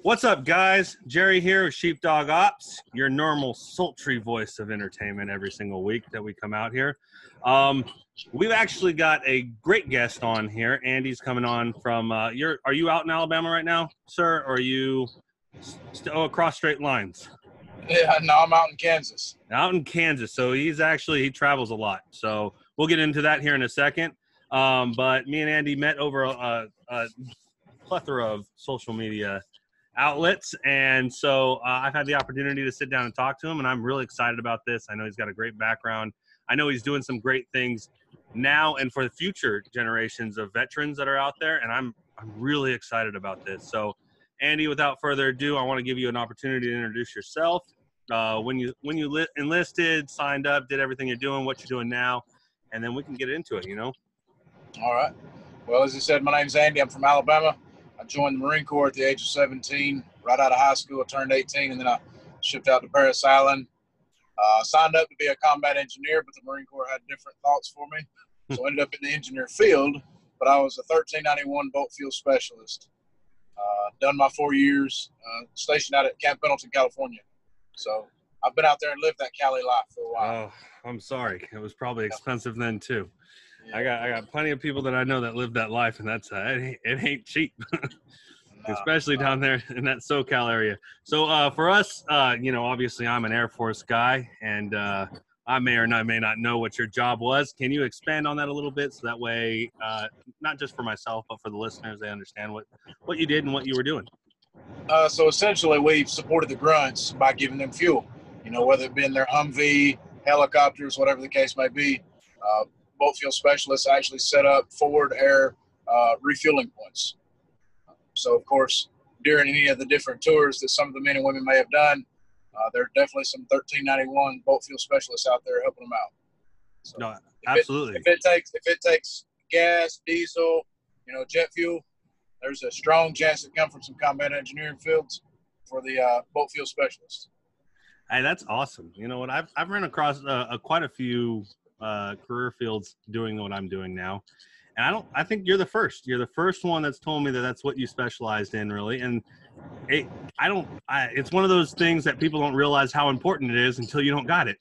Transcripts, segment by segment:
What's up, guys? Jerry here with Sheepdog Ops, your normal sultry voice of entertainment every single week that we come out here. Um, we've actually got a great guest on here. Andy's coming on from. Uh, you're are you out in Alabama right now, sir? Or are you st- oh, across straight lines? Yeah, no, I'm out in Kansas. Out in Kansas. So he's actually he travels a lot. So we'll get into that here in a second. Um, but me and Andy met over a, a plethora of social media outlets. And so uh, I've had the opportunity to sit down and talk to him, and I'm really excited about this. I know he's got a great background. I know he's doing some great things now and for the future generations of veterans that are out there, and I'm I'm really excited about this. So, Andy, without further ado, I want to give you an opportunity to introduce yourself. Uh, when you when you li- enlisted, signed up, did everything you're doing, what you're doing now, and then we can get into it. You know. All right. Well, as I said, my name's Andy. I'm from Alabama. I joined the Marine Corps at the age of 17, right out of high school. I turned 18, and then I shipped out to Parris Island. Uh, signed up to be a combat engineer, but the Marine Corps had different thoughts for me. So I ended up in the engineer field, but I was a 1391 bulk fuel specialist. Uh, done my four years, uh, stationed out at Camp Pendleton, California. So I've been out there and lived that Cali life for a while. Oh, I'm sorry. It was probably expensive then too. I got I got plenty of people that I know that live that life, and that's uh, it, ain't, it ain't cheap, especially down there in that SoCal area. So uh, for us, uh, you know, obviously I'm an Air Force guy, and uh, I may or not may not know what your job was. Can you expand on that a little bit, so that way, uh, not just for myself, but for the listeners, they understand what what you did and what you were doing. Uh, so essentially, we've supported the grunts by giving them fuel. You know, whether it be in their Humvee, helicopters, whatever the case may be. Uh, bulk fuel specialists actually set up forward air uh, refueling points. So, of course, during any of the different tours that some of the men and women may have done, uh, there are definitely some 1391 bulk fuel specialists out there helping them out. So no, absolutely. If it, if it takes if it takes gas, diesel, you know, jet fuel, there's a strong chance it come from some combat engineering fields for the uh, boat fuel specialists. Hey, that's awesome. You know what? I've I've run across uh, quite a few uh, career fields doing what I'm doing now. And I don't. I think you're the first. You're the first one that's told me that that's what you specialized in, really. And it, I don't. I, it's one of those things that people don't realize how important it is until you don't got it.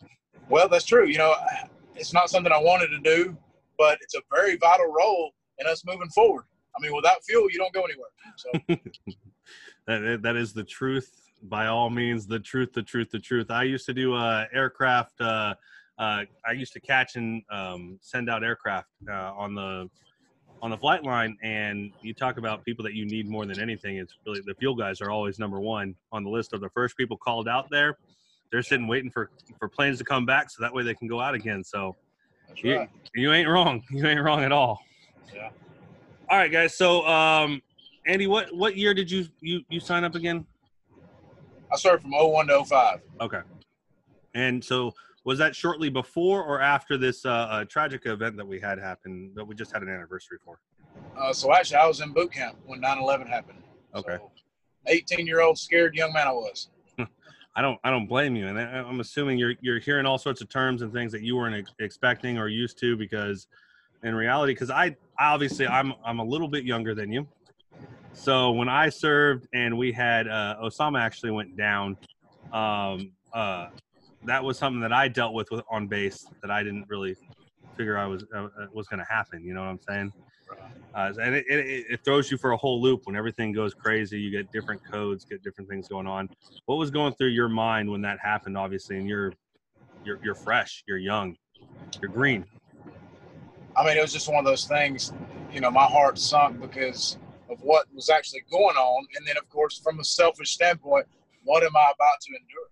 Well, that's true. You know, it's not something I wanted to do, but it's a very vital role in us moving forward. I mean, without fuel, you don't go anywhere. So that that is the truth. By all means, the truth, the truth, the truth. I used to do uh, aircraft. Uh, uh, I used to catch and um, send out aircraft uh, on the on the flight line, and you talk about people that you need more than anything. It's really the fuel guys are always number one on the list of the first people called out there. They're sitting waiting for for planes to come back, so that way they can go out again. So you, right. you ain't wrong. You ain't wrong at all. Yeah. All right, guys. So, um, Andy, what what year did you you you sign up again? I started from 01 to 05. Okay. And so was that shortly before or after this uh, uh, tragic event that we had happen that we just had an anniversary for? Uh, so actually, I was in boot camp when 9/11 happened. Okay. 18 year old scared young man I was. I don't I don't blame you, and I'm assuming you're you're hearing all sorts of terms and things that you weren't ex- expecting or used to because in reality, because I obviously I'm I'm a little bit younger than you. So when I served and we had uh, Osama actually went down, um, uh, that was something that I dealt with, with on base that I didn't really figure I was uh, uh was going to happen. You know what I'm saying? Uh, and it, it, it, throws you for a whole loop when everything goes crazy. You get different codes, get different things going on. What was going through your mind when that happened? Obviously, and you're you're you're fresh, you're young, you're green. I mean, it was just one of those things. You know, my heart sunk because of what was actually going on, and then, of course, from a selfish standpoint, what am I about to endure?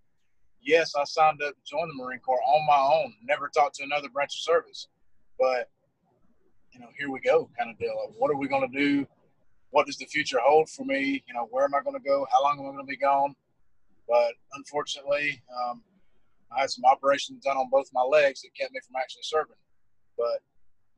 Yes, I signed up to join the Marine Corps on my own. Never talked to another branch of service, but you know, here we go, kind of deal. Like, what are we going to do? What does the future hold for me? You know, where am I going to go? How long am I going to be gone? But unfortunately, um, I had some operations done on both my legs that kept me from actually serving. But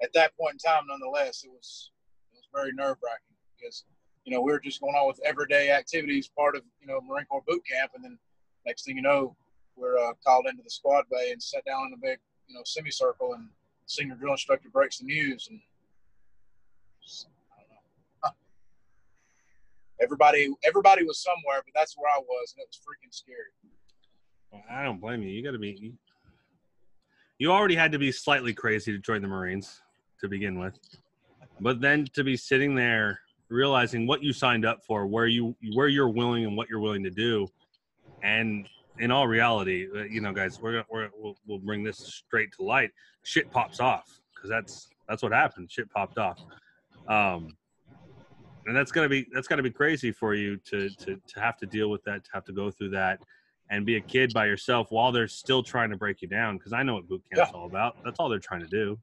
at that point in time, nonetheless, it was it was very nerve wracking because you know we were just going on with everyday activities, part of you know Marine Corps boot camp, and then next thing you know, we're uh, called into the squad bay and sat down in a big, you know, semicircle, and senior drill instructor breaks the news, and everybody everybody was somewhere, but that's where I was, and it was freaking scary. I don't blame you. You got to be. You already had to be slightly crazy to join the Marines to begin with, but then to be sitting there realizing what you signed up for, where you where you're willing and what you're willing to do, and in all reality, uh, you know, guys, we're, we're we'll, we'll bring this straight to light. Shit pops off because that's that's what happened. Shit popped off, um, and that's gonna be that's gotta be crazy for you to to to have to deal with that, to have to go through that, and be a kid by yourself while they're still trying to break you down. Because I know what boot camp's yeah. all about. That's all they're trying to do.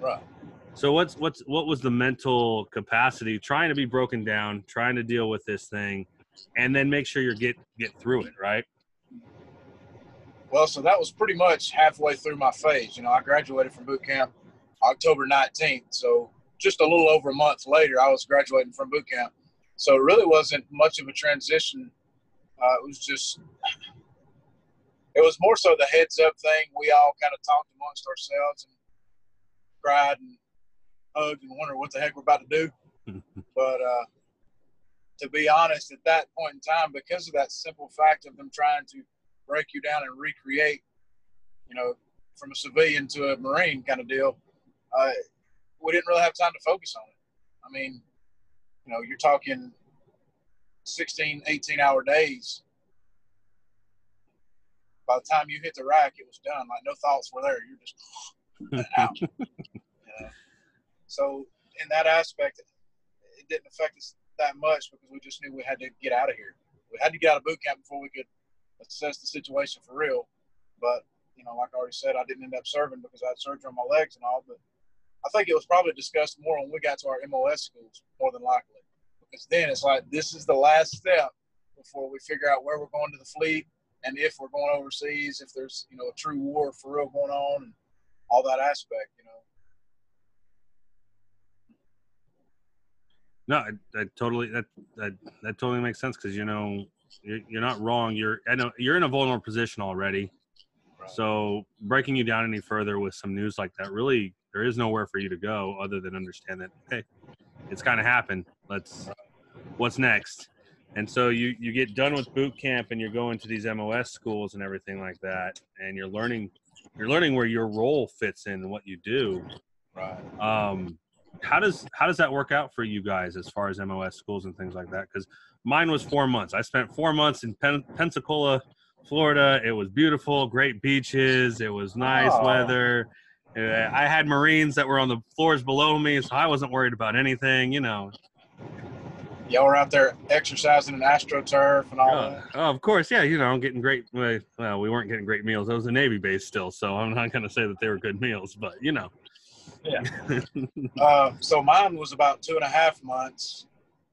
Right. So what's what's what was the mental capacity trying to be broken down, trying to deal with this thing, and then make sure you get get through it, right? Well, so that was pretty much halfway through my phase. You know, I graduated from boot camp October 19th. So just a little over a month later, I was graduating from boot camp. So it really wasn't much of a transition. Uh, it was just, it was more so the heads up thing. We all kind of talked amongst ourselves and cried and hugged and wondered what the heck we're about to do. but uh, to be honest, at that point in time, because of that simple fact of them trying to break you down and recreate, you know, from a civilian to a Marine kind of deal, uh, we didn't really have time to focus on it. I mean, you know, you're talking 16, 18 hour days. By the time you hit the rack, it was done. Like no thoughts were there. You're just out. So in that aspect, it didn't affect us that much because we just knew we had to get out of here. We had to get out of boot camp before we could assess the situation for real. But you know, like I already said, I didn't end up serving because I had surgery on my legs and all. But I think it was probably discussed more when we got to our MOS schools, more than likely, because then it's like this is the last step before we figure out where we're going to the fleet and if we're going overseas, if there's you know a true war for real going on, and all that aspect. You know. No, I, I totally that that that totally makes sense because you know you're, you're not wrong. You're I know you're in a vulnerable position already. Right. So breaking you down any further with some news like that, really, there is nowhere for you to go other than understand that hey, it's kind of happened. Let's what's next. And so you you get done with boot camp and you're going to these MOS schools and everything like that, and you're learning you're learning where your role fits in and what you do. Right. Um, how does how does that work out for you guys as far as MOS schools and things like that? Because mine was four months. I spent four months in Pen- Pensacola, Florida. It was beautiful, great beaches. It was nice oh. weather. Uh, I had Marines that were on the floors below me, so I wasn't worried about anything. You know. Y'all were out there exercising in astroturf and all uh, that. Oh, of course, yeah. You know, I'm getting great. Well, we weren't getting great meals. It was a Navy base still, so I'm not going to say that they were good meals, but you know. Yeah. uh, so mine was about two and a half months,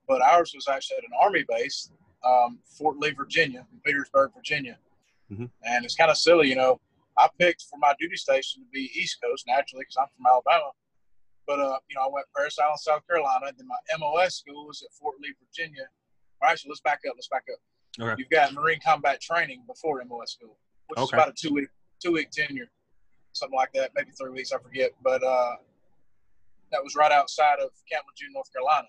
but ours was actually at an Army base, um, Fort Lee, Virginia, in Petersburg, Virginia. Mm-hmm. And it's kind of silly, you know. I picked for my duty station to be East Coast naturally because I'm from Alabama. But uh, you know, I went Parris Island, South Carolina. Then my MOS school was at Fort Lee, Virginia. All right, so let's back up. Let's back up. Okay. You've got Marine Combat Training before MOS school, which okay. is about a two week two week tenure something like that, maybe three weeks, I forget. But uh, that was right outside of Camp Lejeune, North Carolina.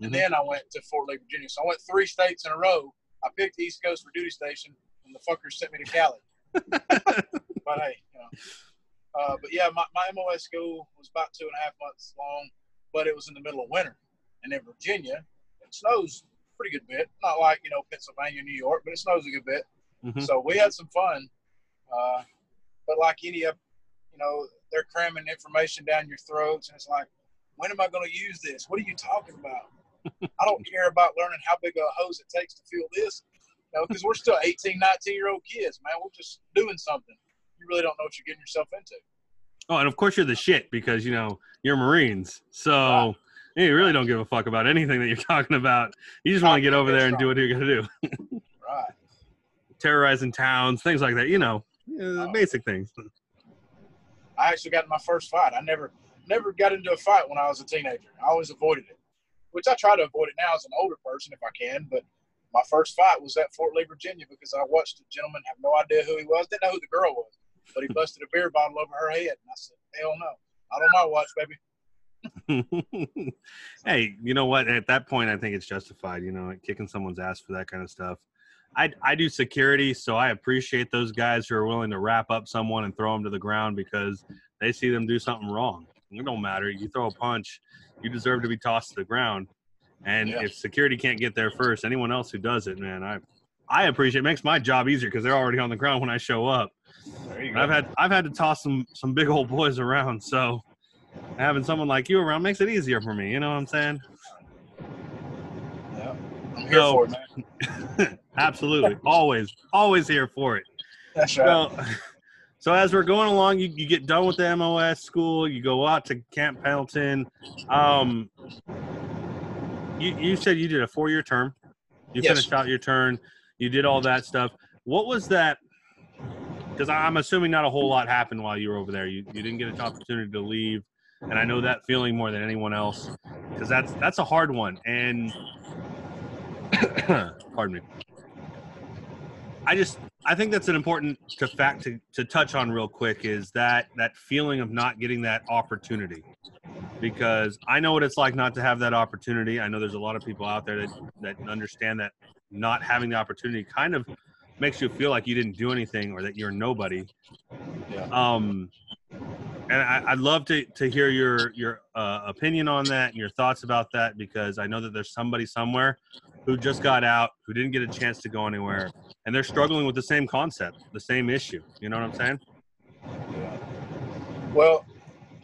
Mm-hmm. And then I went to Fort Lee, Virginia. So I went three states in a row. I picked the East Coast for duty station, and the fuckers sent me to Cali. but hey, you know. Uh, but yeah, my, my MOS school was about two and a half months long, but it was in the middle of winter. And in Virginia, it snows pretty good bit. Not like, you know, Pennsylvania, New York, but it snows a good bit. Mm-hmm. So we had some fun. Uh, but like any you know, they're cramming information down your throats, and it's like, when am I going to use this? What are you talking about? I don't care about learning how big a hose it takes to fill this, you know, because we're still 18, 19 year old kids, man. We're just doing something. You really don't know what you're getting yourself into. Oh, and of course you're the shit because you know you're Marines, so right. you really don't give a fuck about anything that you're talking about. You just want to get over there and do what you're gonna do. right. Terrorizing towns, things like that. You know, oh. basic things. I actually got in my first fight. I never never got into a fight when I was a teenager. I always avoided it, which I try to avoid it now as an older person if I can. But my first fight was at Fort Lee, Virginia, because I watched a gentleman have no idea who he was, didn't know who the girl was, but he busted a beer bottle over her head, and I said, "Hell no, I don't on my watch, baby." hey, you know what? At that point, I think it's justified. You know, kicking someone's ass for that kind of stuff. I I do security, so I appreciate those guys who are willing to wrap up someone and throw them to the ground because they see them do something wrong. It don't matter. You throw a punch, you deserve to be tossed to the ground. And Yeah. if security can't get there first, anyone else who does it, man, I I appreciate. It makes my job easier because they're already on the ground when I show up. There you And I've had I've had to toss some some big old boys around, so having someone like you around makes it easier for me. You know what I'm saying? Yeah. I'm here So- for it, man. Absolutely, always, always here for it. That's right. So, so as we're going along, you, you get done with the MOS school, you go out to Camp Pendleton. Um, you you said you did a four year term. You Yes. finished out your turn. You did all that stuff. What was that? Because I'm assuming not a whole lot happened while you were over there. You you didn't get an opportunity to leave, and I know that feeling more than anyone else because that's that's a hard one. And pardon me. I just I think that's an important to fact to, to touch on real quick is that that feeling of not getting that opportunity because I know what it's like not to have that opportunity. I know there's a lot of people out there that that understand that not having the opportunity kind of makes you feel like you didn't do anything or that you're nobody. Yeah. Um, and I, I'd love to, to hear your your uh, opinion on that and your thoughts about that because I know that there's somebody somewhere who just got out who didn't get a chance to go anywhere and they're struggling with the same concept, the same issue. You know what I'm saying? Yeah. Well,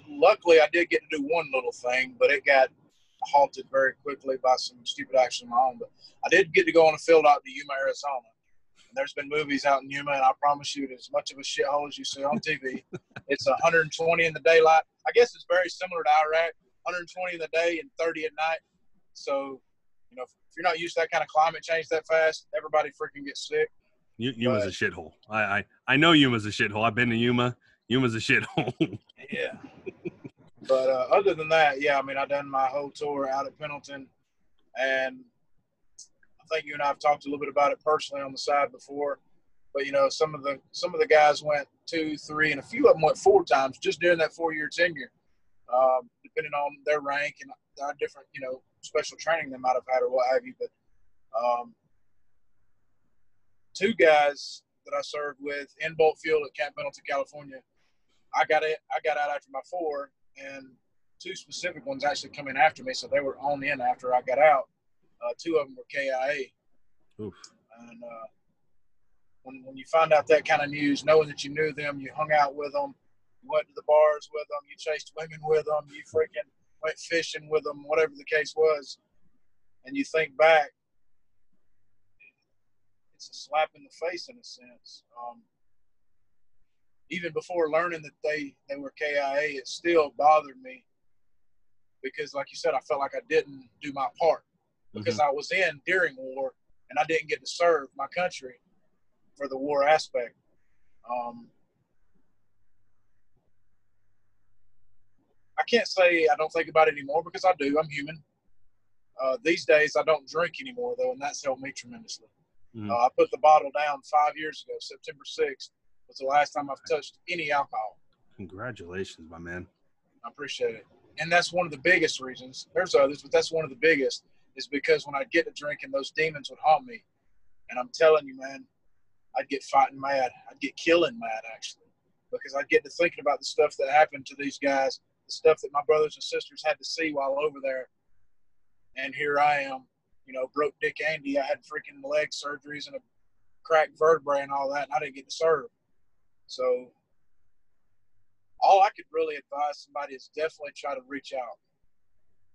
luckily I did get to do one little thing, but it got halted very quickly by some stupid action of my own. But I did get to go on a field out to Yuma, Arizona. And there's been movies out in Yuma, and I promise you, it's as much of a shithole as you see on TV. it's 120 in the daylight. I guess it's very similar to Iraq 120 in the day and 30 at night. So, you know, you're not used to that kind of climate change that fast, everybody freaking gets sick. Y- Yuma's a shithole. I, I I know Yuma's a shithole. I've been to Yuma. Yuma's a shithole. Yeah. but uh, other than that, yeah, I mean, I've done my whole tour out at Pendleton, and I think you and I have talked a little bit about it personally on the side before. But you know, some of the some of the guys went two, three, and a few of them went four times just during that four-year tenure, um, depending on their rank and different, you know, special training they might have had or what have you. But um, two guys that I served with in Bulk Fuel at Camp Pendleton, California. I got it. I got out after my four, and two specific ones actually come in after me, so they were on in after I got out. Uh, two of them were KIA, Oof. and uh, when when you find out that kind of news, knowing that you knew them, you hung out with them, you went to the bars with them, you chased women with them, you freaking went fishing with them, whatever the case was, and you think back, it's a slap in the face in a sense. Um, even before learning that they they were KIA, it still bothered me because, like you said, I felt like I didn't do my part because I was in during war and I didn't get to serve my country for the war aspect. Um, I can't say I don't think about it anymore because I do. I'm human. Uh, these days, I don't drink anymore though, and that's helped me tremendously. Mhm. Uh, I put the bottle down five years ago. September 6th was the last time I've touched any alcohol. Congratulations, my man. I appreciate it. And that's one of the biggest reasons. There's others, but that's one of the biggest is because when I get to drinking, those demons would haunt me. And I'm telling you, man, I'd get fighting mad. I'd get killing mad, actually, because I'd get to thinking about the stuff that happened to these guys, the stuff that my brothers and sisters had to see while over there. And here I am, you know, broke Dick Andy. I had freaking leg surgeries and a cracked vertebrae and all that, and I didn't get to serve. So all I could really advise somebody is definitely try to reach out.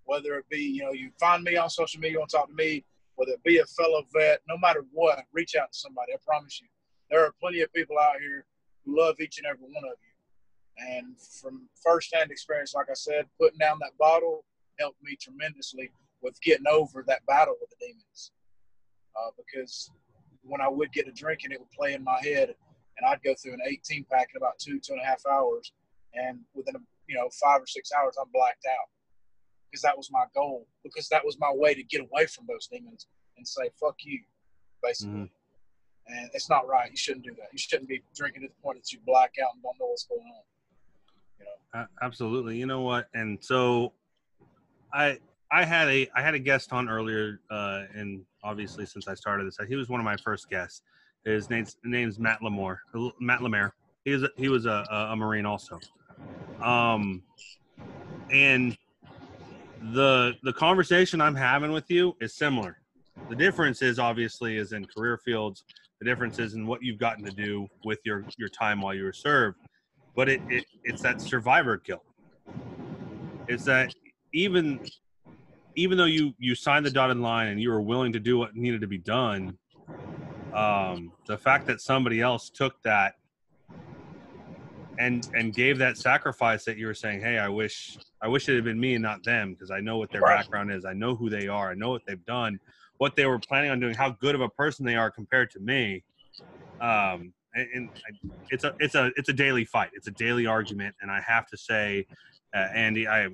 Whether it be, you know, you find me on social media, you want to talk to me, whether it be a fellow vet, no matter what, reach out to somebody. I promise you. There are plenty of people out here who love each and every one of you. And from firsthand experience, like I said, putting down that bottle helped me tremendously with getting over that battle with the demons. Uh, because when I would get a drinking, it would play in my head, and I'd go through an 18 pack in about two, two and a half hours and within a, you know five or six hours i'm blacked out. Because that was my goal because that was my way to get away from those demons and say fuck you basically. Mhm. and it's not right. You shouldn't do that. You shouldn't be drinking to the point that you black out and don't know what's going on know A- absolutely. You know what? And so I I had a I had a guest on earlier, uh, and obviously since I started this, he was one of my first guests. His name's name's Matt Lamore. Matt Lemaire. He was a, he was a, a Marine also. Um, and the the conversation I'm having with you is similar. The difference is obviously is in career fields. The difference is in what you've gotten to do with your your time while you were served. But it, it it's that survivor guilt. It's that even even though you you signed the dotted line and you were willing to do what needed to be done, um, the fact that somebody else took that and and gave that sacrifice that you were saying, hey, I wish I wish it had been me and not them because I know what their background is, I know who they are, I know what they've done, what they were planning on doing, how good of a person they are compared to me. Um, and, and it's a it's a it's a daily fight. It's a daily argument, and I have to say, uh, Andy, I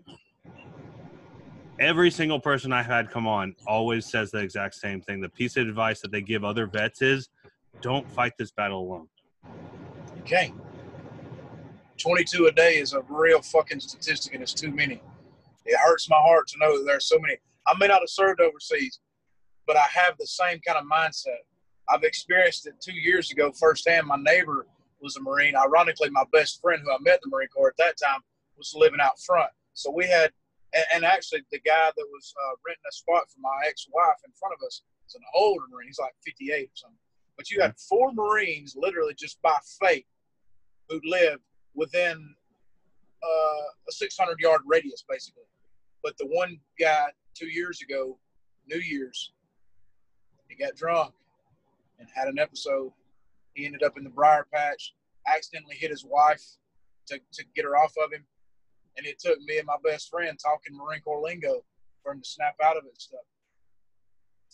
every single person I've had come on always says the exact same thing. The piece of advice that they give other vets is don't fight this battle alone. Okay. 22 a day is a real fucking statistic and it's too many. It hurts my heart to know that there's so many. I may not have served overseas, but I have the same kind of mindset. I've experienced it two years ago firsthand. My neighbor was a Marine. Ironically, my best friend who I met in the Marine Corps at that time was living out front. So we had and, actually, the guy that was uh, renting a spot for my ex-wife in front of us is an older Marine. He's like 58 or something. But you had four Marines, literally just by fate, who lived within uh, a 600 yard radius, basically. But the one guy two years ago, New Year's, he got drunk and had an episode. He ended up in the briar patch, accidentally hit his wife to, to get her off of him and it took me and my best friend talking Marine Corps lingo for him to snap out of it stuff.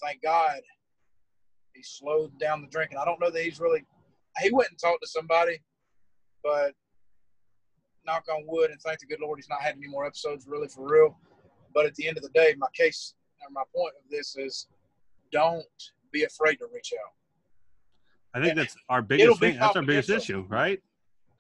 Thank God he slowed down the drinking. I don't know that he's really he went and talked to somebody, but knock on wood and thank the good Lord he's not had any more episodes really for real. But at the end of the day, my case or my point of this is don't be afraid to reach out. I think that's our biggest thing. That's our biggest issue, right?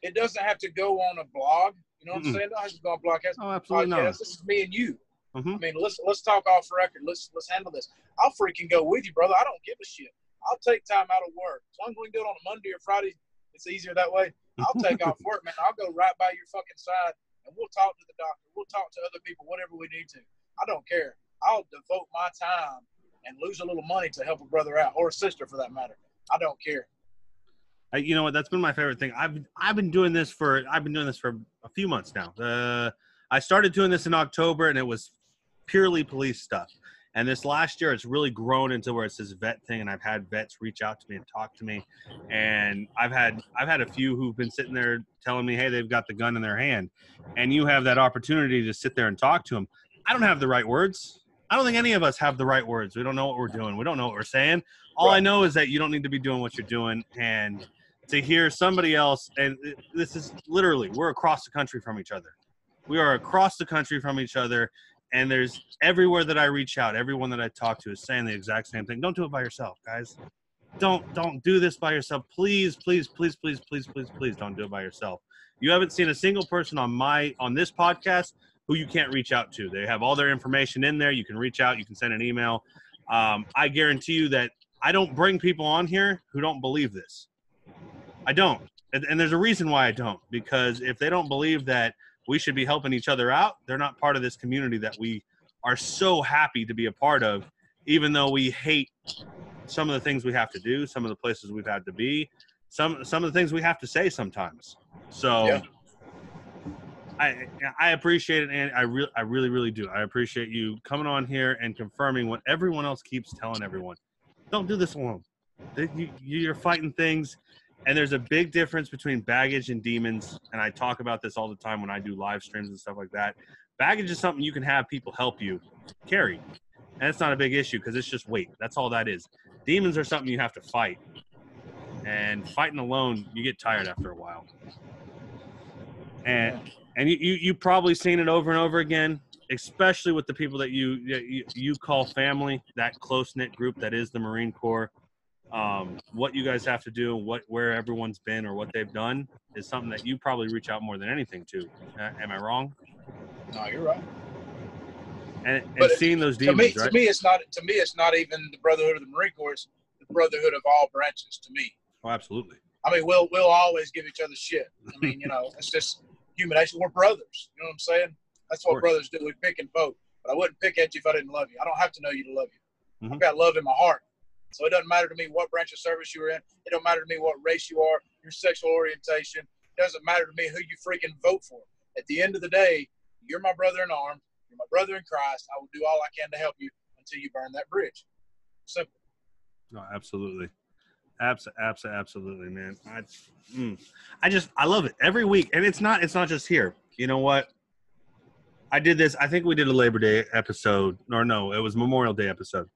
It doesn't have to go on a blog. You know what I'm saying? No, it's going broadcast. Oh, absolutely podcast. not. This is me and you. Mm-hmm. I mean, let's let's talk off record. Let's let's handle this. I'll freaking go with you, brother. I don't give a shit. I'll take time out of work. As long as we can do it on a Monday or Friday, it's easier that way. I'll take off work, man. I'll go right by your fucking side and we'll talk to the doctor. We'll talk to other people, whatever we need to. I don't care. I'll devote my time and lose a little money to help a brother out or a sister for that matter. I don't care you know what? That's been my favorite thing. I've I've been doing this for I've been doing this for a few months now. Uh, I started doing this in October, and it was purely police stuff. And this last year, it's really grown into where it's this vet thing, and I've had vets reach out to me and talk to me, and I've had I've had a few who've been sitting there telling me, "Hey, they've got the gun in their hand," and you have that opportunity to sit there and talk to them. I don't have the right words. I don't think any of us have the right words. We don't know what we're doing. We don't know what we're saying. All right. I know is that you don't need to be doing what you're doing, and to hear somebody else, and this is literally, we're across the country from each other. We are across the country from each other, and there's everywhere that I reach out, everyone that I talk to is saying the exact same thing. Don't do it by yourself, guys. Don't don't do this by yourself. Please, please, please, please, please, please, please don't do it by yourself. You haven't seen a single person on my on this podcast who you can't reach out to. They have all their information in there. You can reach out. You can send an email. Um, I guarantee you that I don't bring people on here who don't believe this. I don't. And, and there's a reason why I don't. Because if they don't believe that we should be helping each other out, they're not part of this community that we are so happy to be a part of, even though we hate some of the things we have to do, some of the places we've had to be, some some of the things we have to say sometimes. So yeah. I I appreciate it, and I really I really really do. I appreciate you coming on here and confirming what everyone else keeps telling everyone. Don't do this alone. You're fighting things and there's a big difference between baggage and demons and i talk about this all the time when i do live streams and stuff like that baggage is something you can have people help you carry and it's not a big issue because it's just weight that's all that is demons are something you have to fight and fighting alone you get tired after a while and and you, you you probably seen it over and over again especially with the people that you you, you call family that close knit group that is the marine corps um, what you guys have to do, what where everyone's been or what they've done is something that you probably reach out more than anything to. Uh, am I wrong? No, you're right. and, and But seeing those to demons, me, right? to me, it's not. To me, it's not even the brotherhood of the Marine Corps. It's the brotherhood of all branches. To me, oh, absolutely. I mean, we'll we'll always give each other shit. I mean, you know, it's just human nature. We're brothers. You know what I'm saying? That's what brothers do. We pick and vote. But I wouldn't pick at you if I didn't love you. I don't have to know you to love you. Mhm. I've got love in my heart. So it doesn't matter to me what branch of service you're in. It don't matter to me what race you are, your sexual orientation. It doesn't matter to me who you freaking vote for. At the end of the day, you're my brother in arms. You're my brother in Christ. I will do all I can to help you until you burn that bridge. Simple. No, absolutely. Abs- abs- absolutely, man. I, mm, I just, I love it every week, and it's not, it's not just here. You know what? I did this. I think we did a Labor Day episode, or no, it was Memorial Day episode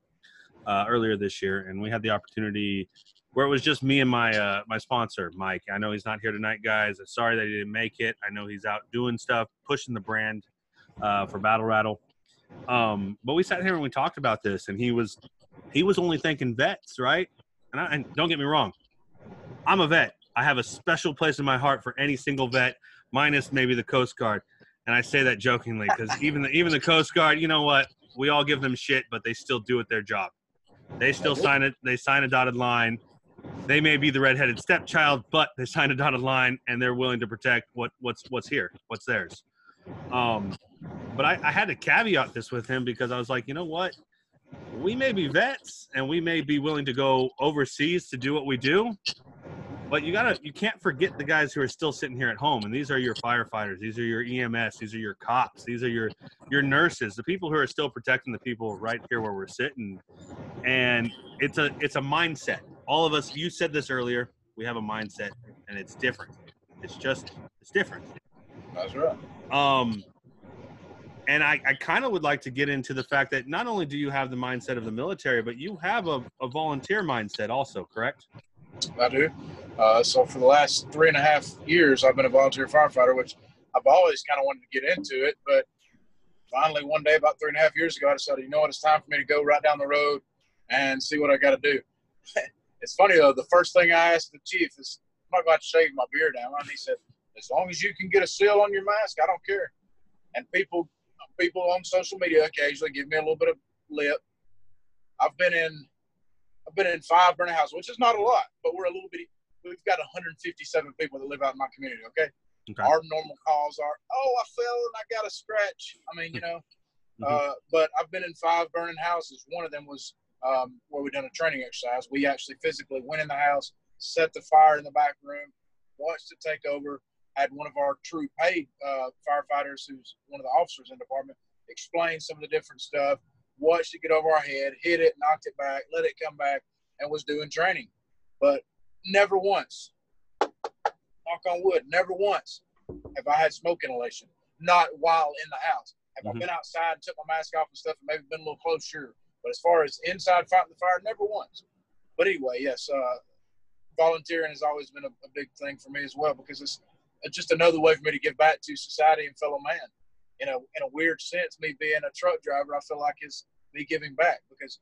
uh, earlier this year, and we had the opportunity where it was just me and my uh, my sponsor, Mike. I know he's not here tonight, guys. Sorry that he didn't make it. I know he's out doing stuff, pushing the brand uh, for Battle Rattle. Um, but we sat here and we talked about this, and he was he was only thinking vets, right? And, I, and don't get me wrong, I'm a vet. I have a special place in my heart for any single vet, minus maybe the Coast Guard. And I say that jokingly because even the even the Coast Guard, you know what? We all give them shit, but they still do it their job. They still sign it. They sign a dotted line. They may be the redheaded stepchild, but they sign a dotted line and they're willing to protect what what's what's here, what's theirs. Um, but I, I had to caveat this with him because I was like, you know what? We may be vets and we may be willing to go overseas to do what we do, but you gotta you can't forget the guys who are still sitting here at home. And these are your firefighters, these are your EMS, these are your cops, these are your your nurses, the people who are still protecting the people right here where we're sitting. And it's a it's a mindset. All of us, you said this earlier, we have a mindset and it's different. It's just it's different. That's right. Um, and I, I kind of would like to get into the fact that not only do you have the mindset of the military, but you have a, a volunteer mindset also, correct? I do. Uh, so for the last three and a half years, I've been a volunteer firefighter, which I've always kind of wanted to get into it. But finally, one day, about three and a half years ago, I decided, you know what, it's time for me to go right down the road and see what I got to do. it's funny though. The first thing I asked the chief is, "I'm not going to shave my beard down," and he said, "As long as you can get a seal on your mask, I don't care." And people, people on social media occasionally give me a little bit of lip. I've been in I've been in five burning houses, which is not a lot, but we're a little bit. We've got 157 people that live out in my community. Okay, Okay. our normal calls are, "Oh, I fell and I got a scratch." I mean, you know, Mhm. uh, but I've been in five burning houses. One of them was um, where we done a training exercise. We actually physically went in the house, set the fire in the back room, watched it take over. Had one of our true paid uh, firefighters, who's one of the officers in the department, explain some of the different stuff. Watched it get over our head, hit it, knocked it back, let it come back, and was doing training. But never once, knock on wood, never once have I had smoke inhalation. Not while in the house. Have Mhm. I been outside and took my mask off and stuff and maybe been a little close? Sure. But as far as inside fighting the fire, never once. But anyway, yes, uh, volunteering has always been a, a big thing for me as well because it's Uh, just another way for me to give back to society and fellow man. You know, in a weird sense, me being a truck driver, I feel like is me giving back because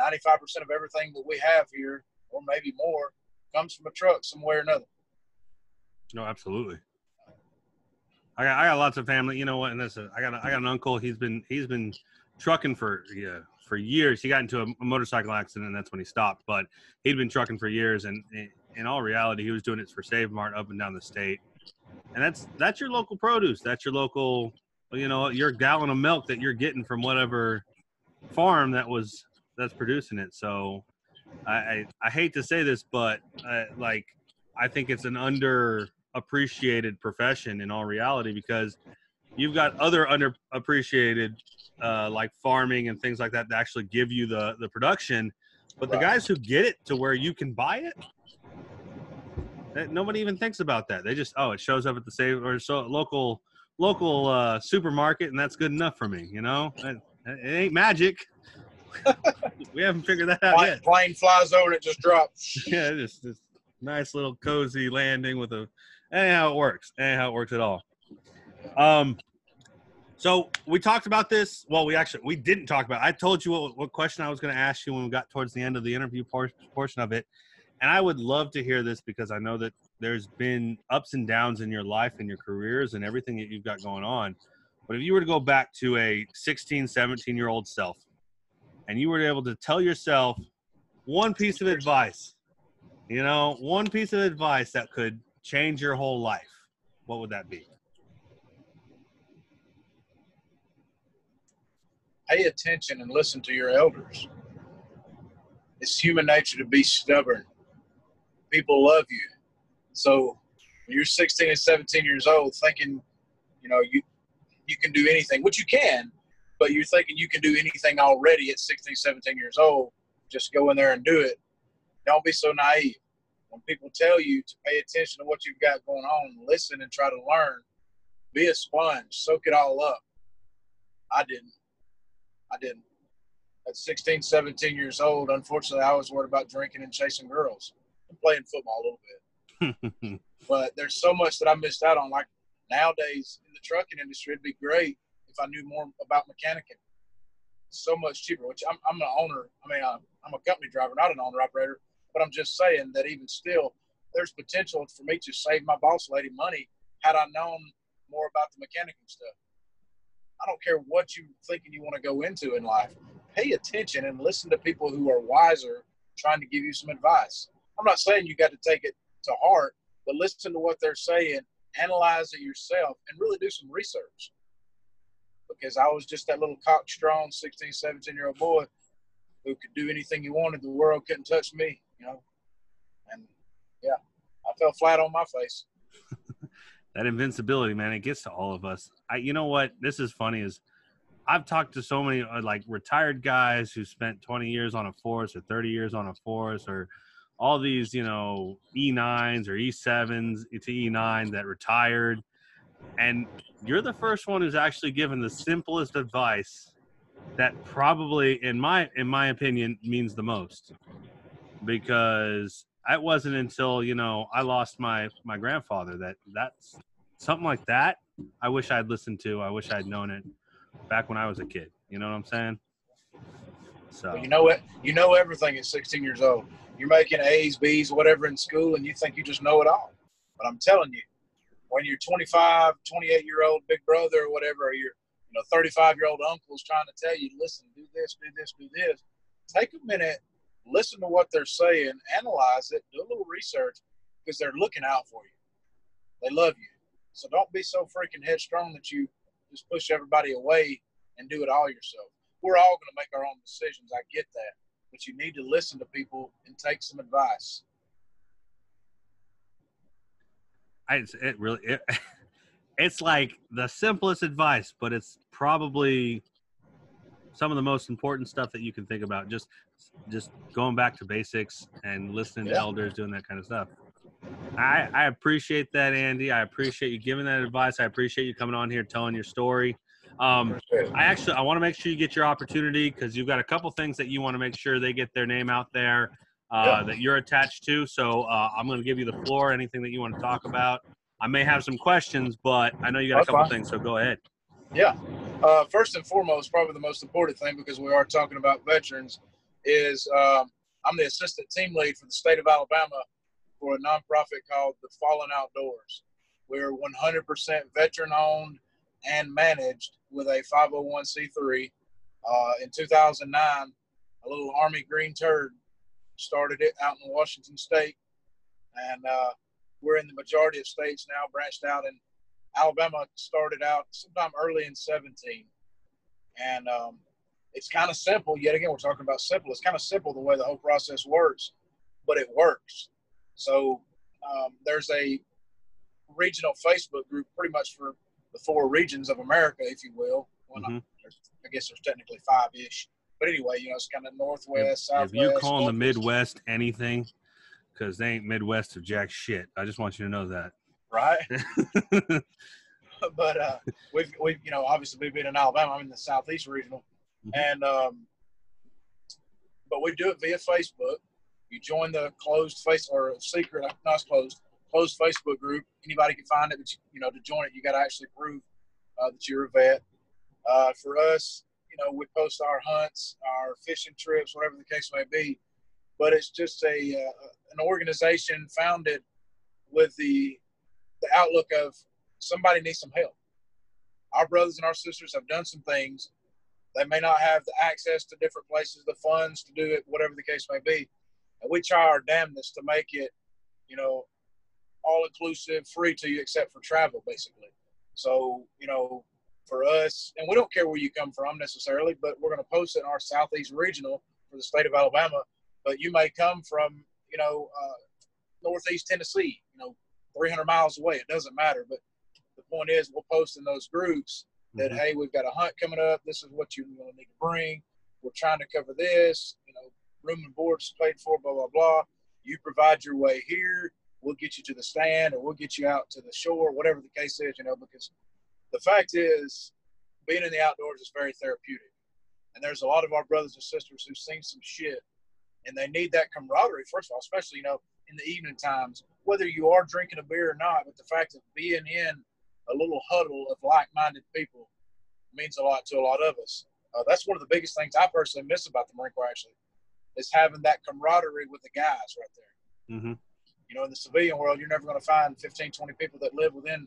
95% of everything that we have here, or maybe more, comes from a truck some way or another. No, absolutely. I got I got lots of family. You know what? And this is, I got a, I got an uncle. He's been he's been trucking for yeah for years. He got into a, a motorcycle accident, and that's when he stopped. But he'd been trucking for years, and in all reality, he was doing it for Save Mart up and down the state. And that's that's your local produce. That's your local, you know, your gallon of milk that you're getting from whatever farm that was that's producing it. So I I, I hate to say this, but uh, like I think it's an underappreciated profession in all reality because you've got other underappreciated uh, like farming and things like that that actually give you the the production, but the guys who get it to where you can buy it. That- Nobody even thinks about that. They just oh, it shows up at the same or so local local uh, supermarket, and that's good enough for me. You know, it, it ain't magic. we haven't figured that out Plane, yet plane flies over and it just drops. yeah, just this nice little cozy landing with a. Anyhow, it works. Anyhow, it works at all. Um, so we talked about this. Well, we actually we didn't talk about. I told you what, what question I was going to ask you when we got towards the end of the interview por- portion of it, and I would love to hear this because I know that there's been ups and downs in your life and your careers and everything that you've got going on. But if you were to go back to a 16, 17 year old self and you were able to tell yourself one piece of advice, you know, one piece of advice that could change your whole life, what would that be? Pay attention and listen to your elders. It's human nature to be stubborn. People love you. So when you're 16 and 17 years old, thinking, you know, you you can do anything, which you can, but you're thinking you can do anything already at 16, 17 years old, just go in there and do it. Don't be so naive. When people tell you to pay attention to what you've got going on, listen and try to learn, be a sponge, soak it all up. I didn't. I didn't. At 16, 17 years old, unfortunately, I was worried about drinking and chasing girls playing football a little bit. but there's so much that I missed out on. Like nowadays in the trucking industry, it'd be great if I knew more about mechanicking. so much cheaper, which I'm, I'm an owner. I mean, I'm, I'm a company driver, not an owner operator. But I'm just saying that even still, there's potential for me to save my boss lady money had I known more about the mechanicking stuff. I don't care what you're thinking you want to go into in life. Pay attention and listen to people who are wiser, trying to give you some advice. I'm not saying you got to take it to heart, but listen to what they're saying, analyze it yourself, and really do some research. Because I was just that little cock-strong 16, 17 year old boy who could do anything he wanted. The world couldn't touch me, you know. And yeah, I fell flat on my face. that invincibility, man, it gets to all of us. I, you know what? This is funny. Is I've talked to so many uh, like retired guys who spent 20 years on a force or 30 years on a force or all these, you know, E9s or E7s to E9 that retired. And you're the first one who's actually given the simplest advice that probably in my in my opinion means the most. Because it wasn't until, you know, I lost my my grandfather that that's something like that I wish I'd listened to. I wish I'd known it back when I was a kid. You know what I'm saying? So you know what? You know everything at 16 years old. You're making A's, B's, whatever in school, and you think you just know it all. But I'm telling you, when you're 25, 28 year old big brother or whatever, or your you know 35 year old uncle is trying to tell you, listen, do this, do this, do this. Take a minute, listen to what they're saying, analyze it, do a little research because they're looking out for you. They love you. So don't be so freaking headstrong that you just push everybody away and do it all yourself. We're all going to make our own decisions. I get that. But you need to listen to people and take some advice. I, it really, it, it's like the simplest advice, but it's probably some of the most important stuff that you can think about. Just, just going back to basics and listening yeah. to elders, doing that kind of stuff. I, I appreciate that, Andy. I appreciate you giving that advice. I appreciate you coming on here telling your story. Um, I actually I want to make sure you get your opportunity because you've got a couple things that you want to make sure they get their name out there uh, that you're attached to. So uh, I'm going to give you the floor. Anything that you want to talk about. I may have some questions, but I know you got That's a couple fine. things, so go ahead. Yeah. Uh, first and foremost, probably the most important thing because we are talking about veterans is um, I'm the assistant team lead for the state of Alabama for a nonprofit called the Fallen Outdoors. We're 100% veteran owned and managed with a 501c3. Uh, in 2009, a little Army green turd started it out in Washington State, and uh, we're in the majority of states now, branched out. in Alabama started out sometime early in 17, and um, it's kind of simple. Yet again, we're talking about simple. It's kind of simple the way the whole process works, but it works. So um, there's a regional Facebook group pretty much for the four regions of America, if you will. Well, mm-hmm. I guess there's technically five ish. But anyway, you know, it's kind of northwest, if, southwest. If you call the Midwest anything, because they ain't Midwest of jack shit. I just want you to know that. Right. but uh, we've, we've, you know, obviously we've been in Alabama. I'm in the Southeast regional. Mm-hmm. And, um, but we do it via Facebook. You join the closed face or secret, not closed, closed Facebook group. Anybody can find it, but you, you know, to join it, you got to actually prove uh, that you're a vet. Uh, for us, you know, we post our hunts, our fishing trips, whatever the case may be. But it's just a uh, an organization founded with the the outlook of somebody needs some help. our brothers and our sisters have done some things. They may not have the access to different places, the funds to do it, whatever the case may be. And we try our damnedest to make it, you know, all inclusive, free to you except for travel, basically. So, you know, for us, and we don't care where you come from necessarily, but we're going to post it in our Southeast Regional for the state of Alabama. But you may come from, you know, uh, Northeast Tennessee, you know, 300 miles away. It doesn't matter. But the point is, we'll post in those groups that, mm-hmm. hey, we've got a hunt coming up. This is what you're going to need to bring. We're trying to cover this. You know, room and boards paid for, blah, blah, blah. You provide your way here. We'll get you to the stand or we'll get you out to the shore, whatever the case is, you know, because the fact is, being in the outdoors is very therapeutic. And there's a lot of our brothers and sisters who've seen some shit and they need that camaraderie, first of all, especially, you know, in the evening times, whether you are drinking a beer or not, but the fact of being in a little huddle of like minded people means a lot to a lot of us. Uh, that's one of the biggest things I personally miss about the Marine Corps, actually, is having that camaraderie with the guys right there. Mm-hmm. You know, in the civilian world, you're never going to find 15, 20 people that live within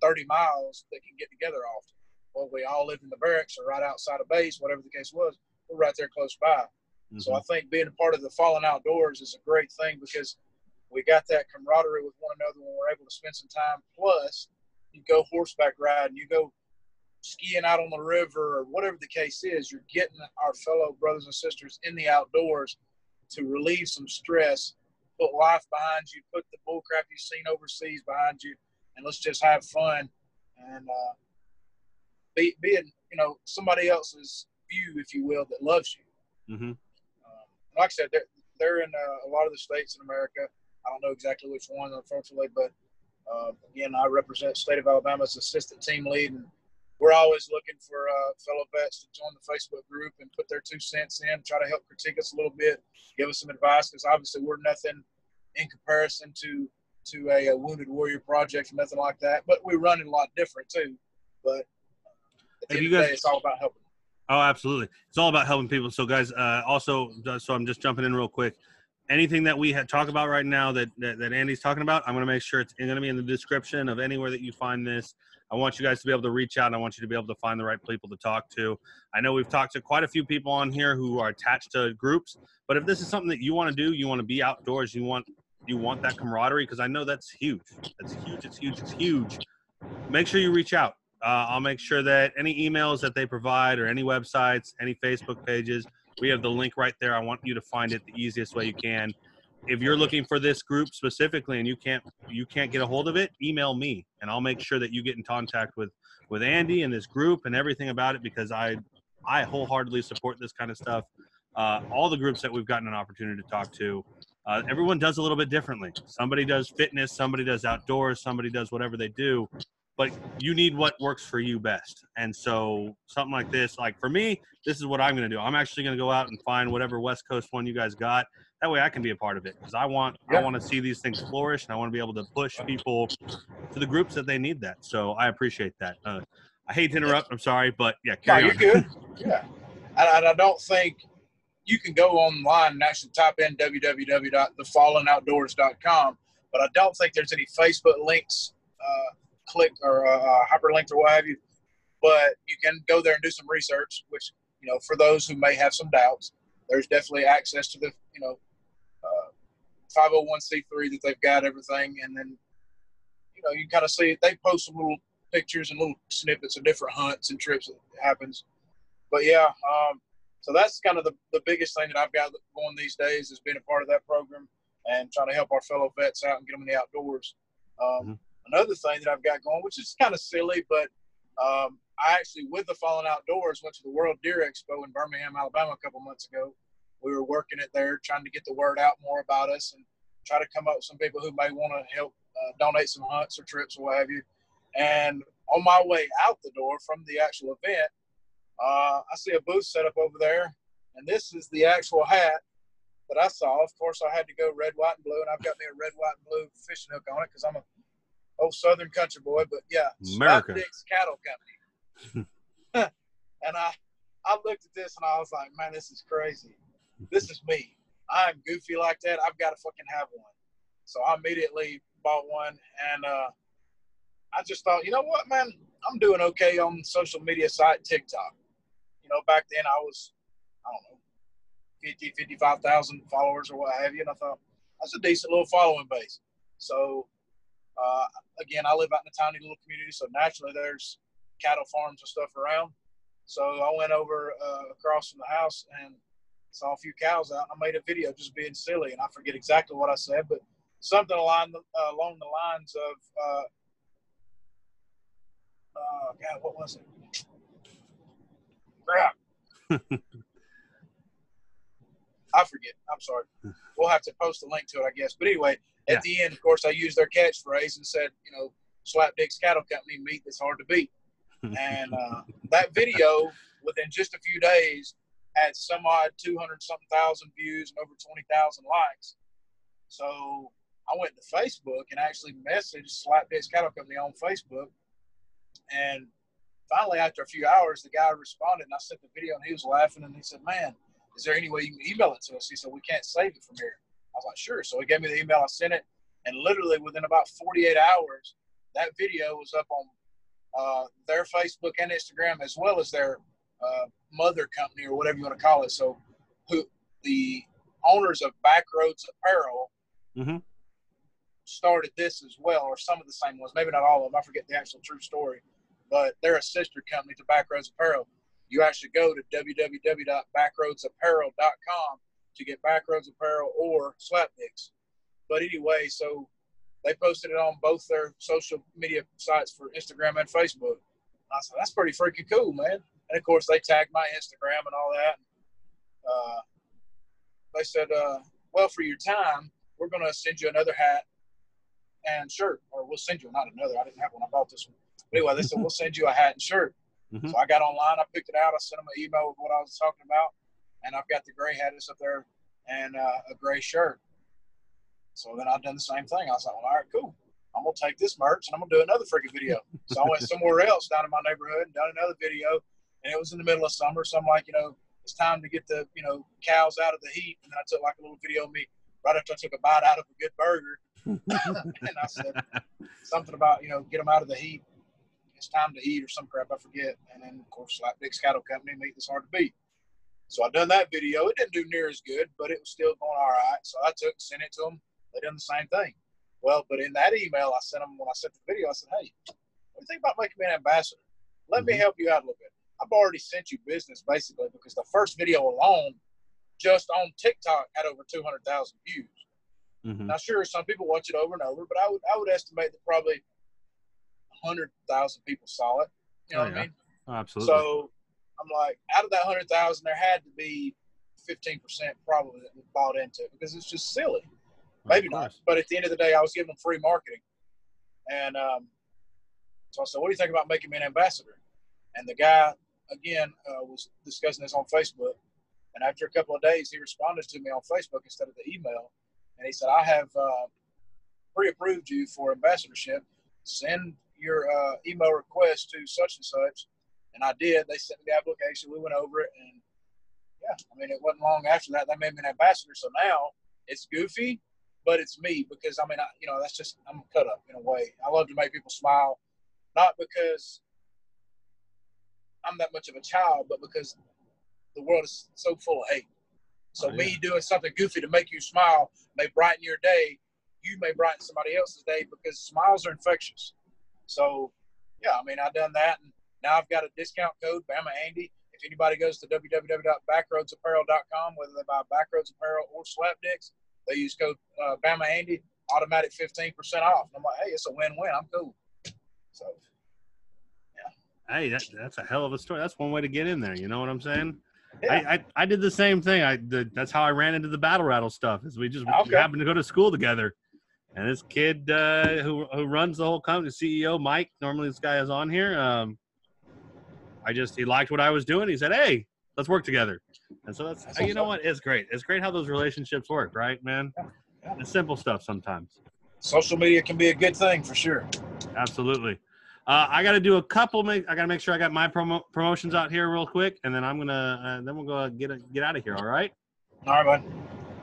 30 miles that can get together often. Well, we all live in the barracks or right outside of base, whatever the case was. We're right there close by. Mm-hmm. So I think being a part of the Fallen Outdoors is a great thing because we got that camaraderie with one another when we're able to spend some time. Plus, you go horseback riding, you go skiing out on the river, or whatever the case is. You're getting our fellow brothers and sisters in the outdoors to relieve some stress, put life behind you, put the bullcrap you've seen overseas behind you, and let's just have fun and uh, be being you know somebody else's view, if you will, that loves you. Mm-hmm. Um, like I said, they're they're in uh, a lot of the states in America. I don't know exactly which one, unfortunately, but uh, again, I represent state of Alabama's assistant team lead, and we're always looking for uh, fellow vets to join the Facebook group and put their two cents in, try to help critique us a little bit, give us some advice, because obviously we're nothing in comparison to to a, a, wounded warrior project or nothing like that. But we run it a lot different too. But at of the day, it's all about helping. Oh, absolutely! It's all about helping people. So, guys, uh, also, so I'm just jumping in real quick. Anything that we had talk about right now that, that, that Andy's talking about, I'm going to make sure it's going to be in the description of anywhere that you find this. I want you guys to be able to reach out. And I want you to be able to find the right people to talk to. I know we've talked to quite a few people on here who are attached to groups, but if this is something that you want to do, you want to be outdoors, you want you want that camaraderie because I know that's huge. That's huge. It's huge. It's huge. Make sure you reach out. Uh, I'll make sure that any emails that they provide or any websites, any Facebook pages, we have the link right there. I want you to find it the easiest way you can. If you're looking for this group specifically and you can't you can't get a hold of it, email me and I'll make sure that you get in contact with with Andy and this group and everything about it because I I wholeheartedly support this kind of stuff. Uh, all the groups that we've gotten an opportunity to talk to, uh, everyone does a little bit differently. Somebody does fitness, somebody does outdoors, somebody does whatever they do, but you need what works for you best. And so something like this, like for me, this is what I'm going to do. I'm actually going to go out and find whatever West Coast one you guys got. That way I can be a part of it because I want. I want to see these things flourish and I want to be able to push people to the groups that they need that. So I appreciate that. Uh, I hate to interrupt. I'm sorry, but yeah, carry no, you're on. good. yeah, and I don't think you can go online and actually type in www.thefallenoutdoors.com. But I don't think there's any Facebook links, uh, click or uh, uh, hyperlinked or what have you. But you can go there and do some research, which you know, for those who may have some doubts, there's definitely access to the you know, 501c3 uh, that they've got everything, and then you know you kind of see it. they post some little pictures and little snippets of different hunts and trips that happens. But yeah, um, so that's kind of the, the biggest thing that I've got going these days is being a part of that program and trying to help our fellow vets out and get them in the outdoors. Um, mm-hmm. Another thing that I've got going, which is kind of silly, but um, I actually, with the Fallen Outdoors, went to the World Deer Expo in Birmingham, Alabama, a couple months ago. We were working it there, trying to get the word out more about us and try to come up with some people who may want to help uh, donate some hunts or trips or what have you. And on my way out the door from the actual event, uh, I see a booth set up over there, and this is the actual hat that I saw. Of course, I had to go red, white, and blue, and I've got me a red, white, and blue fishing hook on it because I'm a old Southern country boy. But yeah, America Dick's Cattle Company. and I, I looked at this and I was like, man, this is crazy. This is me. I'm goofy like that. I've got to fucking have one. So I immediately bought one, and uh, I just thought, you know what, man? I'm doing okay on social media site TikTok. You know, back then I was, I don't know, 50, 55,000 followers or what have you. And I thought, that's a decent little following base. So, uh, again, I live out in a tiny little community. So naturally there's cattle farms and stuff around. So I went over uh, across from the house and saw a few cows out. I made a video just being silly, and I forget exactly what I said, but something along the, uh, along the lines of, uh, uh, God, what was it? Crap. I forget. I'm sorry. We'll have to post a link to it, I guess. But anyway, at yeah. the end, of course, I used their catchphrase and said, you know, Slap Dicks Cattle Company meat that's hard to beat. And uh, that video, within just a few days, had some odd 200 something thousand views and over 20,000 likes. So I went to Facebook and actually messaged Slap Dicks Cattle Company on Facebook. And finally, after a few hours, the guy responded and I sent the video and he was laughing and he said, Man, is there any way you can email it to us? He said, We can't save it from here. I was like, Sure. So he gave me the email, I sent it, and literally within about 48 hours, that video was up on uh, their Facebook and Instagram as well as their uh, mother company or whatever you want to call it. So, who the owners of Backroads Apparel mm-hmm. started this as well, or some of the same ones, maybe not all of them. I forget the actual true story, but they're a sister company to Backroads Apparel. You actually go to www.backroadsapparel.com to get Backroads Apparel or Slap Slapdicks. But anyway, so they posted it on both their social media sites for Instagram and Facebook. I said, that's pretty freaking cool, man. And of course, they tagged my Instagram and all that. Uh, they said, uh, well, for your time, we're going to send you another hat and shirt, or we'll send you not another. I didn't have one. I bought this one. But anyway, they said, we'll send you a hat and shirt. Mm-hmm. So I got online, I picked it out, I sent them an email with what I was talking about, and I've got the gray hat that's up there and uh, a gray shirt. So then I've done the same thing. I was like, well, all right, cool. I'm gonna take this merch and I'm gonna do another freaking video. So I went somewhere else down in my neighborhood and done another video. And it was in the middle of summer, so I'm like, you know, it's time to get the you know cows out of the heat. And then I took like a little video of me right after I took a bite out of a good burger, and I said something about you know get them out of the heat. It's time to eat or some crap I forget. And then of course, like Big Cattle Company, meat that's hard to beat. So I done that video. It didn't do near as good, but it was still going all right. So I took sent it to them they done the same thing. Well, but in that email I sent them when I sent the video, I said, "Hey, what do you think about making me an ambassador? Let mm-hmm. me help you out a little bit. I've already sent you business basically because the first video alone, just on TikTok, had over two hundred thousand views. Mm-hmm. Now, sure, some people watch it over and over, but I would I would estimate that probably hundred thousand people saw it. You know oh, what yeah. I mean? Oh, absolutely. So I'm like, out of that hundred thousand, there had to be fifteen percent probably that bought into it because it's just silly. Maybe not. But at the end of the day, I was giving them free marketing. And um, so I said, What do you think about making me an ambassador? And the guy, again, uh, was discussing this on Facebook. And after a couple of days, he responded to me on Facebook instead of the email. And he said, I have uh, pre approved you for ambassadorship. Send your uh, email request to such and such. And I did. They sent me the application. We went over it. And yeah, I mean, it wasn't long after that they made me an ambassador. So now it's goofy but it's me because I mean, I, you know, that's just I'm a cut up in a way. I love to make people smile, not because I'm that much of a child, but because the world is so full of hate. So oh, yeah. me doing something goofy to make you smile may brighten your day. You may brighten somebody else's day because smiles are infectious. So yeah, I mean, I've done that, and now I've got a discount code, Bama Andy. If anybody goes to www.backroadsapparel.com, whether they buy Backroads Apparel or Slapdicks, they use code uh, Bama Andy, automatic 15% off. And I'm like, hey, it's a win-win. I'm cool. So, yeah. Hey, that, that's a hell of a story. That's one way to get in there. You know what I'm saying? Yeah. I, I, I did the same thing. I the, that's how I ran into the battle rattle stuff. Is we just okay. happened to go to school together, and this kid uh, who who runs the whole company, CEO Mike. Normally this guy is on here. Um, I just he liked what I was doing. He said, "Hey, let's work together." And so that's, that's you know what? It's great. It's great how those relationships work, right, man? Yeah. Yeah. The simple stuff sometimes. Social media can be a good thing for sure. Absolutely. Uh, I got to do a couple. Make, I got to make sure I got my promo, promotions out here real quick, and then I'm gonna uh, then we'll go get get out of here. All right. All right, bud.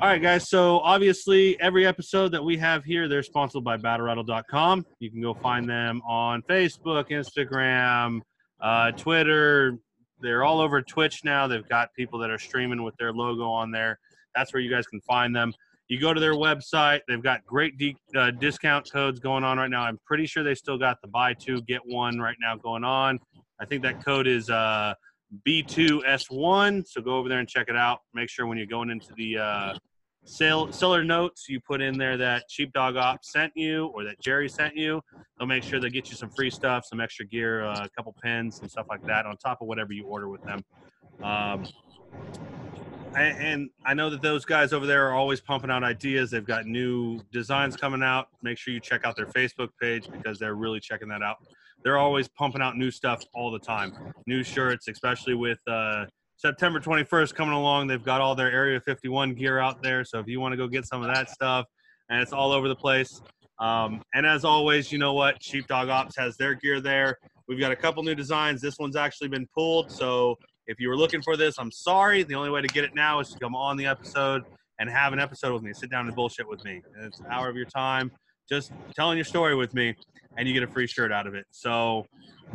All right, guys. So obviously, every episode that we have here, they're sponsored by BattleRattle.com. You can go find them on Facebook, Instagram, uh, Twitter. They're all over Twitch now. They've got people that are streaming with their logo on there. That's where you guys can find them. You go to their website. They've got great de- uh, discount codes going on right now. I'm pretty sure they still got the buy two get one right now going on. I think that code is uh, B2S1. So go over there and check it out. Make sure when you're going into the uh, seller notes you put in there that Sheepdog Ops sent you or that Jerry sent you. They'll make sure they get you some free stuff, some extra gear, uh, a couple pins and stuff like that on top of whatever you order with them. Um, and, and I know that those guys over there are always pumping out ideas. They've got new designs coming out. Make sure you check out their Facebook page because they're really checking that out. They're always pumping out new stuff all the time. New shirts, especially with uh, September 21st coming along. They've got all their Area 51 gear out there. So if you want to go get some of that stuff, and it's all over the place. Um, and as always, you know what? Sheepdog Ops has their gear there. We've got a couple new designs. This one's actually been pulled. So if you were looking for this, I'm sorry. The only way to get it now is to come on the episode and have an episode with me. Sit down and bullshit with me. It's an hour of your time just telling your story with me, and you get a free shirt out of it. So,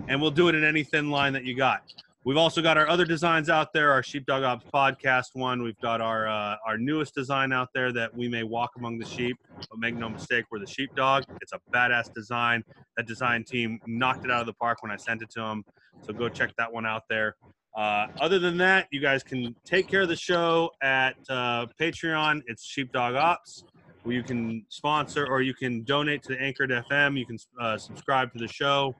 and we'll do it in any thin line that you got. We've also got our other designs out there, our Sheepdog Ops podcast one. We've got our uh, our newest design out there that we may walk among the sheep, but make no mistake, we're the sheepdog. It's a badass design. That design team knocked it out of the park when I sent it to them. So go check that one out there. Uh, other than that, you guys can take care of the show at uh, Patreon. It's Sheepdog Ops. Where you can sponsor or you can donate to the Anchored FM. You can uh, subscribe to the show.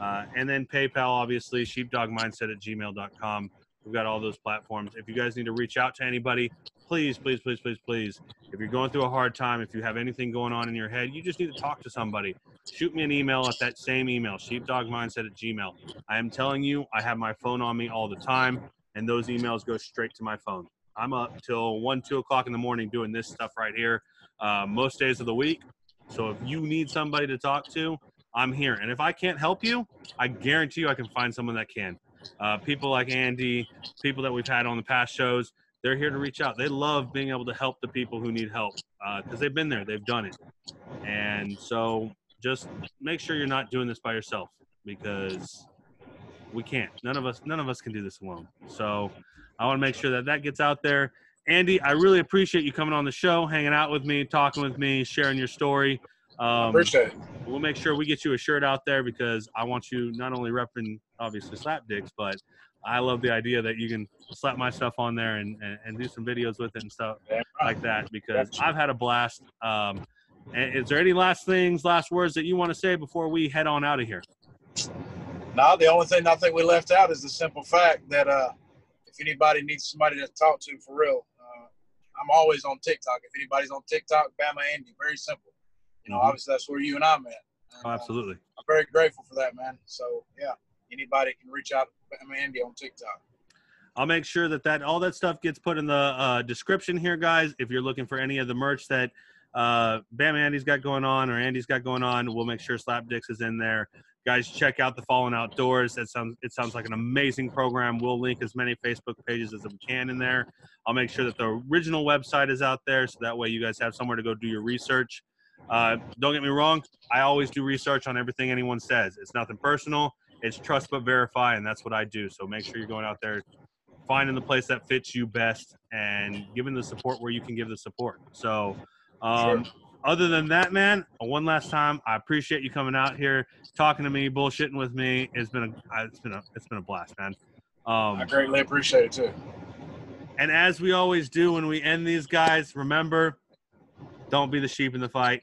Uh, and then PayPal, obviously, sheepdogmindset at gmail.com. We've got all those platforms. If you guys need to reach out to anybody, please, please, please, please, please. If you're going through a hard time, if you have anything going on in your head, you just need to talk to somebody. Shoot me an email at that same email, sheepdogmindset at gmail. I am telling you, I have my phone on me all the time, and those emails go straight to my phone. I'm up till 1, 2 o'clock in the morning doing this stuff right here uh, most days of the week. So if you need somebody to talk to, I'm here. And if I can't help you, I guarantee you I can find someone that can. Uh, people like Andy, people that we've had on the past shows, they're here to reach out. They love being able to help the people who need help because uh, they've been there, they've done it. And so just make sure you're not doing this by yourself because we can't. None of us, none of us can do this alone. So I want to make sure that that gets out there. Andy, I really appreciate you coming on the show, hanging out with me, talking with me, sharing your story. Um, appreciate it. We'll make sure we get you a shirt out there because I want you not only repping obviously slap dicks, but I love the idea that you can slap my stuff on there and, and, and do some videos with it and stuff yeah, like that because I've had a blast. Um, is there any last things, last words that you want to say before we head on out of here? No, the only thing I think we left out is the simple fact that uh, if anybody needs somebody to talk to for real, uh, I'm always on TikTok. If anybody's on TikTok, Bama Andy, very simple. You know, mm-hmm. obviously that's where you and I met. And, oh, absolutely. Uh, I'm very grateful for that, man. So yeah, anybody can reach out to Andy on TikTok. I'll make sure that that all that stuff gets put in the uh, description here, guys. If you're looking for any of the merch that uh, Bama Andy's got going on or Andy's got going on, we'll make sure Slapdicks is in there guys check out the fallen outdoors that sounds it sounds like an amazing program we'll link as many facebook pages as we can in there i'll make sure that the original website is out there so that way you guys have somewhere to go do your research uh, don't get me wrong i always do research on everything anyone says it's nothing personal it's trust but verify and that's what i do so make sure you're going out there finding the place that fits you best and giving the support where you can give the support so um, sure other than that, man, one last time, I appreciate you coming out here, talking to me, bullshitting with me. It's been a, it's been a, it's been a blast, man. Um, I greatly appreciate it too. And as we always do when we end these guys, remember, don't be the sheep in the fight,